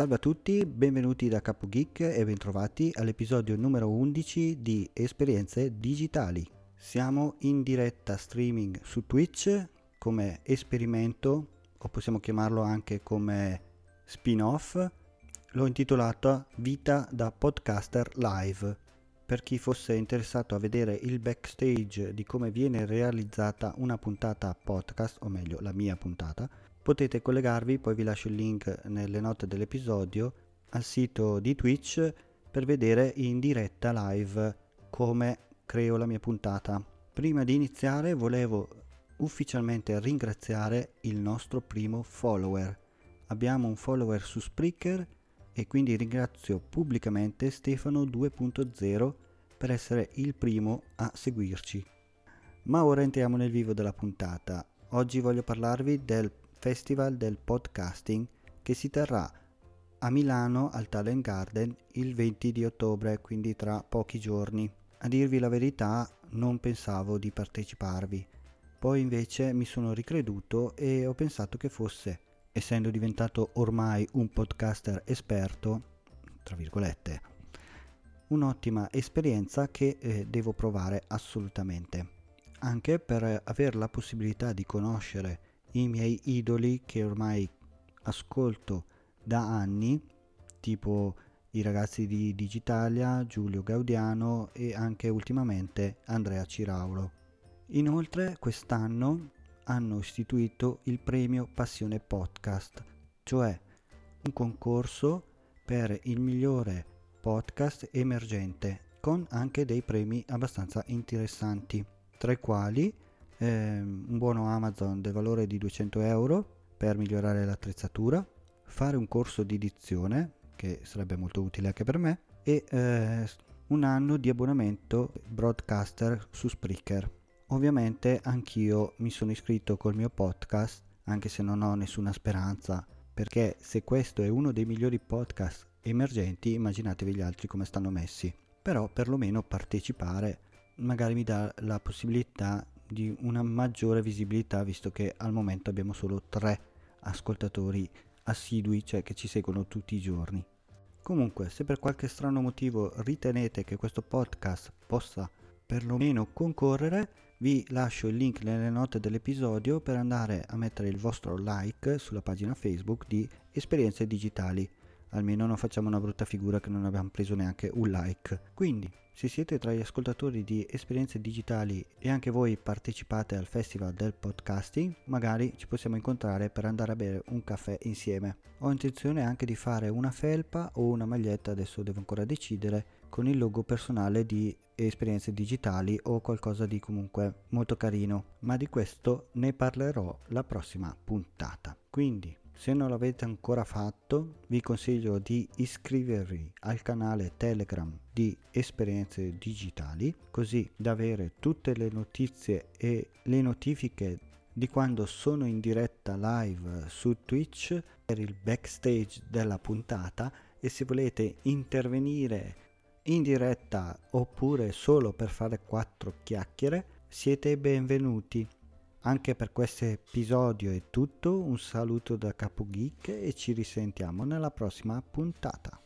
Salve a tutti, benvenuti da Capo Geek e bentrovati all'episodio numero 11 di Esperienze Digitali. Siamo in diretta streaming su Twitch come esperimento, o possiamo chiamarlo anche come spin-off. L'ho intitolato Vita da podcaster live. Per chi fosse interessato a vedere il backstage di come viene realizzata una puntata podcast, o meglio la mia puntata, potete collegarvi, poi vi lascio il link nelle note dell'episodio, al sito di Twitch per vedere in diretta live come creo la mia puntata. Prima di iniziare volevo ufficialmente ringraziare il nostro primo follower. Abbiamo un follower su Spreaker e quindi ringrazio pubblicamente Stefano 2.0 per essere il primo a seguirci. Ma ora entriamo nel vivo della puntata. Oggi voglio parlarvi del Festival del Podcasting che si terrà a Milano al Talent Garden il 20 di ottobre, quindi tra pochi giorni. A dirvi la verità non pensavo di parteciparvi, poi invece mi sono ricreduto e ho pensato che fosse, essendo diventato ormai un podcaster esperto, tra virgolette, un'ottima esperienza che eh, devo provare assolutamente, anche per avere la possibilità di conoscere i miei idoli che ormai ascolto da anni, tipo i ragazzi di Digitalia, Giulio Gaudiano e anche ultimamente Andrea Ciraulo. Inoltre quest'anno hanno istituito il premio Passione Podcast, cioè un concorso per il migliore podcast emergente, con anche dei premi abbastanza interessanti, tra i quali un buono Amazon del valore di 200 euro per migliorare l'attrezzatura, fare un corso di dizione che sarebbe molto utile anche per me e eh, un anno di abbonamento broadcaster su Spreaker. Ovviamente anch'io mi sono iscritto col mio podcast anche se non ho nessuna speranza perché se questo è uno dei migliori podcast emergenti immaginatevi gli altri come stanno messi però perlomeno partecipare magari mi dà la possibilità di una maggiore visibilità visto che al momento abbiamo solo tre ascoltatori assidui, cioè che ci seguono tutti i giorni. Comunque, se per qualche strano motivo ritenete che questo podcast possa perlomeno concorrere, vi lascio il link nelle note dell'episodio per andare a mettere il vostro like sulla pagina Facebook di Esperienze Digitali. Almeno non facciamo una brutta figura che non abbiamo preso neanche un like. Quindi, se siete tra gli ascoltatori di esperienze digitali e anche voi partecipate al festival del podcasting, magari ci possiamo incontrare per andare a bere un caffè insieme. Ho intenzione anche di fare una felpa o una maglietta, adesso devo ancora decidere, con il logo personale di esperienze digitali o qualcosa di comunque molto carino, ma di questo ne parlerò la prossima puntata. Quindi se non l'avete ancora fatto, vi consiglio di iscrivervi al canale Telegram di Esperienze Digitali, così da avere tutte le notizie e le notifiche di quando sono in diretta live su Twitch per il backstage della puntata e se volete intervenire in diretta oppure solo per fare quattro chiacchiere, siete benvenuti. Anche per questo episodio è tutto, un saluto da Capo Geek e ci risentiamo nella prossima puntata.